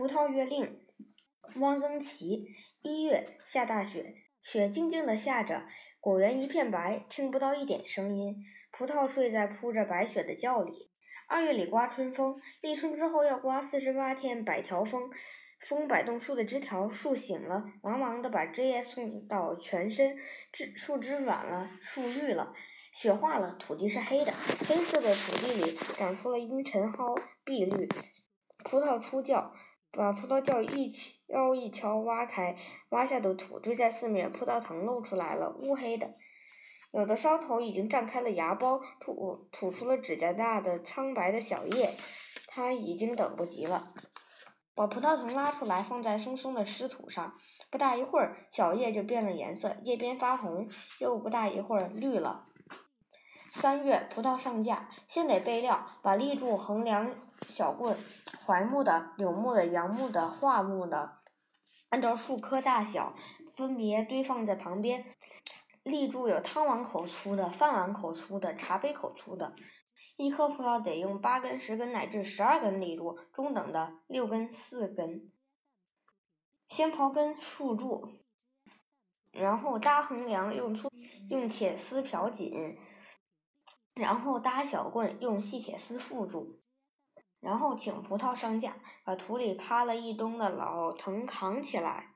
葡萄月令，汪曾祺。一月下大雪，雪静静的下着，果园一片白，听不到一点声音。葡萄睡在铺着白雪的窖里。二月里刮春风，立春之后要刮四十八天百条风，风摆动树的枝条，树醒了，忙忙的把枝叶送到全身，枝树枝软了，树绿了。雪化了，土地是黑的，黑色的土地里长出了阴沉蒿、碧绿。葡萄出窖，把葡萄窖一敲一敲挖开，挖下的土堆在四面，葡萄藤露出来了，乌黑的。有的梢头已经绽开了芽苞，吐吐出了指甲大的苍白的小叶。它已经等不及了，把葡萄藤拉出来，放在松松的湿土上。不大一会儿，小叶就变了颜色，叶边发红，又不大一会儿绿了。三月，葡萄上架，先得备料，把立柱、横梁、小棍、槐木的、柳木的、杨木的、桦木的，按照树棵大小分别堆放在旁边。立柱有汤碗口粗的、饭碗口粗的、茶杯口粗的。一棵葡萄得用八根、十根乃至十二根立柱，中等的六根、四根。先刨根竖柱，然后搭横梁，用粗用铁丝漂紧。然后搭小棍，用细铁丝缚住，然后请葡萄上架，把土里趴了一冬的老藤扛起来。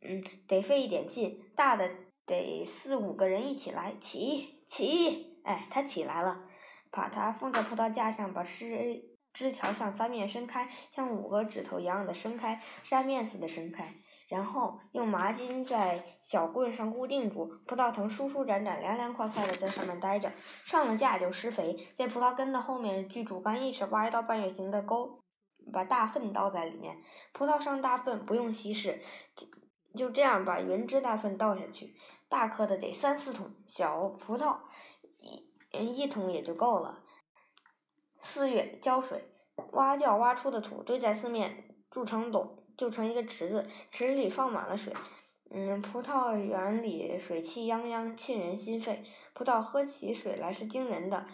嗯，得费一点劲，大的得四五个人一起来，起起，哎，他起来了，把它放在葡萄架上，把枝枝条向三面伸开，像五个指头一样的伸开，扇面似的伸开。然后用麻筋在小棍上固定住，葡萄藤舒舒展展、凉凉快快的在上面待着。上了架就施肥，在葡萄根的后面距主干一尺挖一道半月形的沟，把大粪倒在里面。葡萄上大粪不用稀释，就这样把原汁大粪倒下去。大颗的得三四桶，小葡萄一一桶也就够了。四月浇水，挖窖挖出的土堆在四面，筑成垄。就成一个池子，池里放满了水。嗯，葡萄园里水汽泱泱，沁人心肺。葡萄喝起水来是惊人的，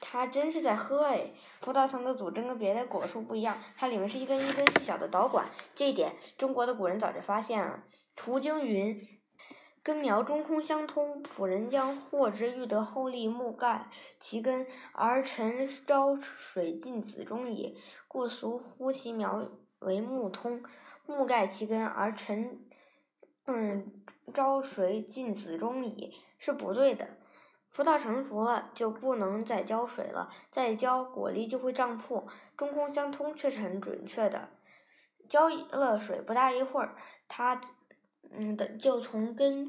它真是在喝哎！葡萄藤的组织跟别的果树不一样，它里面是一根一根细小的导管。这一点，中国的古人早就发现了。图经云：“根苗中空相通，仆人将获之欲得厚粒木盖其根，而沉招水尽子中矣，故俗呼其苗。”为木通，木盖其根而沉，嗯，招水进子中矣，是不对的。葡萄成熟了就不能再浇水了，再浇果粒就会胀破。中空相通却是很准确的，浇了水不大一会儿，它，嗯的就从根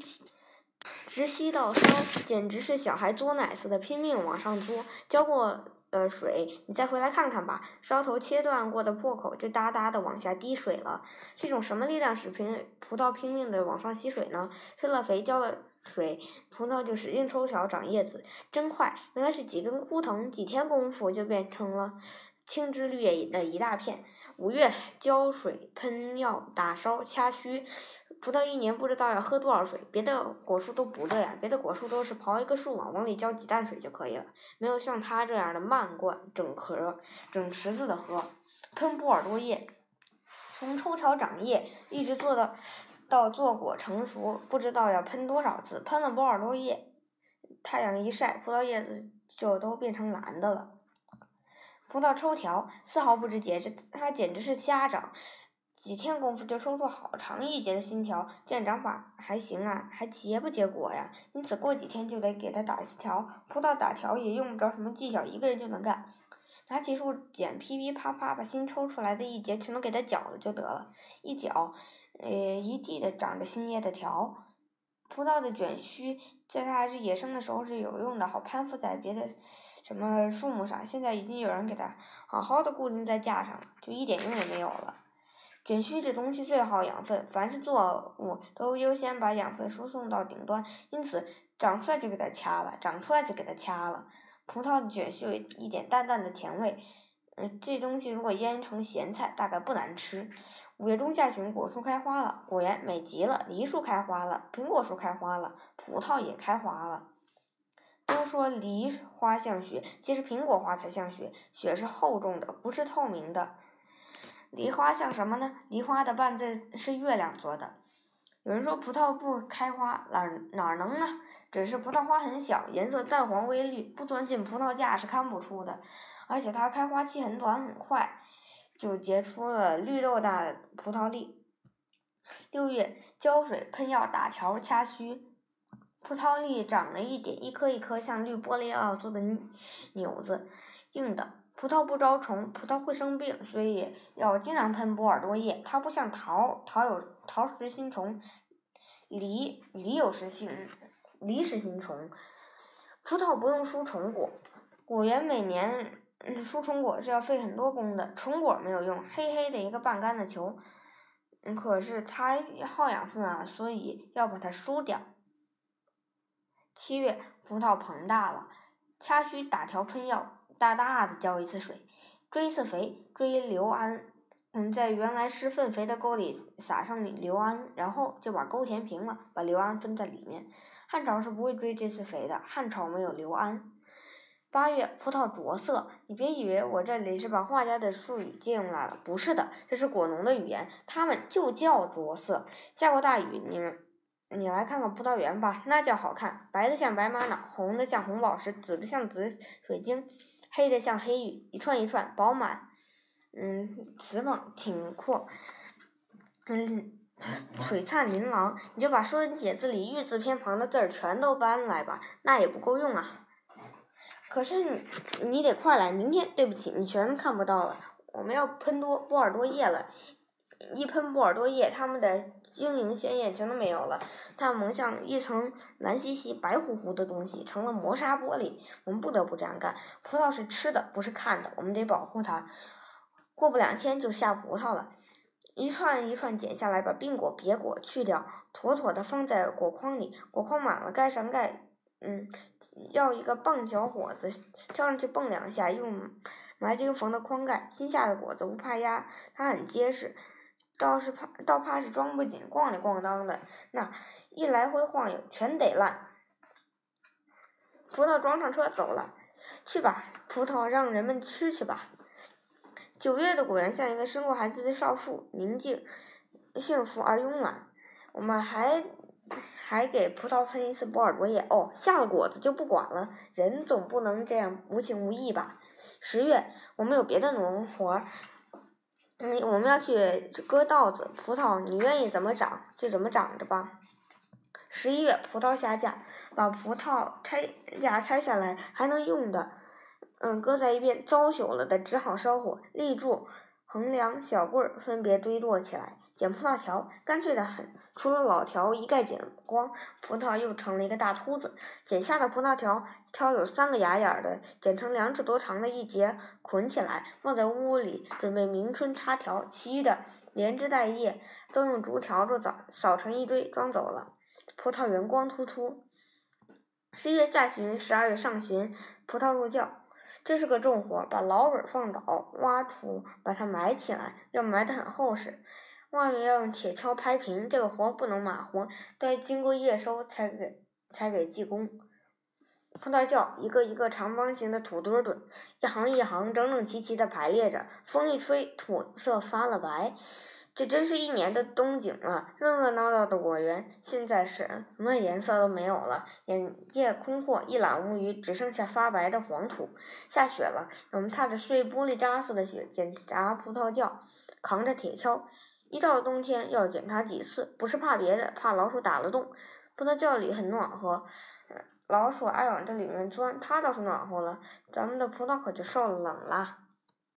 直吸到梢，简直是小孩嘬奶似的，拼命往上嘬。浇过。的水，你再回来看看吧。梢头切断过的破口就哒哒的往下滴水了。是一种什么力量使拼葡萄拼命的往上吸水呢？施了肥，浇了水，葡萄就使劲抽条长叶子，真快。原来是几根枯藤，几天功夫就变成了青枝绿叶的一大片。五月浇水、喷药、打梢、掐须。葡萄一年不知道要喝多少水，别的果树都不这样，别的果树都是刨一个树网，往里浇几担水就可以了，没有像它这样的慢灌，整壳、整池子的喝。喷波尔多叶，从抽条长叶一直做到到做果成熟，不知道要喷多少次。喷了波尔多叶，太阳一晒，葡萄叶子就都变成蓝的了。葡萄抽条丝毫不知节制，它简直是瞎长。几天功夫就抽出好长一截的新条，见长法还行啊，还结不结果呀？因此过几天就得给它打条。葡萄打条也用不着什么技巧，一个人就能干。拿起树剪，噼噼啪啪把新抽出来的一节全都给它绞了就得了。一绞，呃，一地的长着新叶的条。葡萄的卷须在它还是野生的时候是有用的，好攀附在别的什么树木上。现在已经有人给它好好的固定在架上了，就一点用也没有了。卷须这东西最好养分，凡是作物都优先把养分输送到顶端，因此长出来就给它掐了，长出来就给它掐了。葡萄的卷须有一点淡淡的甜味，嗯，这东西如果腌成咸菜，大概不难吃。五月中下旬，果树开花了，果园美极了，梨树开花了，苹果树开花了，葡萄也开花了。都说梨花像雪，其实苹果花才像雪，雪是厚重的，不是透明的。梨花像什么呢？梨花的瓣子是月亮做的。有人说葡萄不开花，哪哪能呢？只是葡萄花很小，颜色淡黄微绿，不钻进葡萄架是看不出的。而且它开花期很短很快，就结出了绿豆大的葡萄粒。六月浇水喷药打条掐须，葡萄粒长了一点一颗一颗像绿玻璃要做的纽子，硬的。葡萄不招虫，葡萄会生病，所以要经常喷波尔多液。它不像桃，桃有桃实心虫，梨梨有食心梨实心虫。葡萄不用输虫果，果园每年输虫果是要费很多工的。虫果没有用，黑黑的一个半干的球，可是它耗养分啊，所以要把它输掉。七月葡萄膨大了，掐须打条喷药。大大的浇一次水，追一次肥，追硫胺。嗯，在原来施粪肥的沟里撒上硫胺，然后就把沟填平了，把硫胺分在里面。汉朝是不会追这次肥的，汉朝没有硫胺。八月，葡萄着色。你别以为我这里是把画家的术语借用来了，不是的，这是果农的语言，他们就叫着色。下过大雨，你们，你来看看葡萄园吧，那叫好看，白的像白玛瑙，红的像红宝石，紫的像紫水晶。黑的像黑玉，一串一串饱满，嗯，瓷棒挺阔，嗯，璀璨琳琅。你就把《说文解字》里玉字偏旁的字儿全都搬来吧，那也不够用啊。可是你，你得快来，明天对不起，你全看不到了。我们要喷多波尔多液了。一喷波尔多液，它们的晶莹鲜艳全都没有了，它们蒙像一层蓝兮兮、白乎乎的东西，成了磨砂玻璃。我们不得不这样干。葡萄是吃的，不是看的，我们得保护它。过不两天就下葡萄了，一串一串剪下来，把病果、瘪果去掉，妥妥的放在果筐里。果筐满了，盖上盖，嗯，要一个棒小伙子跳上去蹦两下，用麻筋缝的筐盖。新下的果子不怕压，它很结实。倒是怕，倒怕是装不紧，咣里咣当的，那一来回晃悠，全得烂。葡萄装上车走了，去吧，葡萄让人们吃去吧。九月的果园像一个生过孩子的少妇，宁静、幸福而慵懒。我们还还给葡萄喷一次波尔多液。哦，下了果子就不管了，人总不能这样无情无义吧？十月，我们有别的农活。嗯，我们要去割稻子，葡萄你愿意怎么长就怎么长着吧。十一月葡萄下架，把葡萄拆架拆下来还能用的，嗯，搁在一边糟朽了的只好烧火。立柱、横梁、小棍儿分别堆摞起来。捡葡萄条，干脆的很，除了老条一概剪光，葡萄又成了一个大秃子。剪下的葡萄条，挑有三个芽眼的，剪成两尺多长的一节，捆起来，放在屋里，准备明春插条。其余的连枝带叶都用竹条子扫扫成一堆，装走了。葡萄园光秃秃。十一月下旬，十二月上旬，葡萄入窖。这是个重活，把老蕊放倒，挖土把它埋起来，要埋得很厚实。外面要用铁锹拍平，这个活不能马虎，都要经过验收才给才给技工。葡萄窖一个一个长方形的土墩墩，一行一行整整齐齐的排列着。风一吹，土色发了白。这真是一年的冬景了。热热闹闹的果园，现在是什么颜色都没有了，眼界空阔，一览无余，只剩下发白的黄土。下雪了，我们踏着碎玻璃渣似的雪，检查葡萄窖，扛着铁锹。一到冬天要检查几次，不是怕别的，怕老鼠打了洞。葡萄窖里很暖和，老鼠爱往这里面钻，它倒是暖和了，咱们的葡萄可就受了冷了。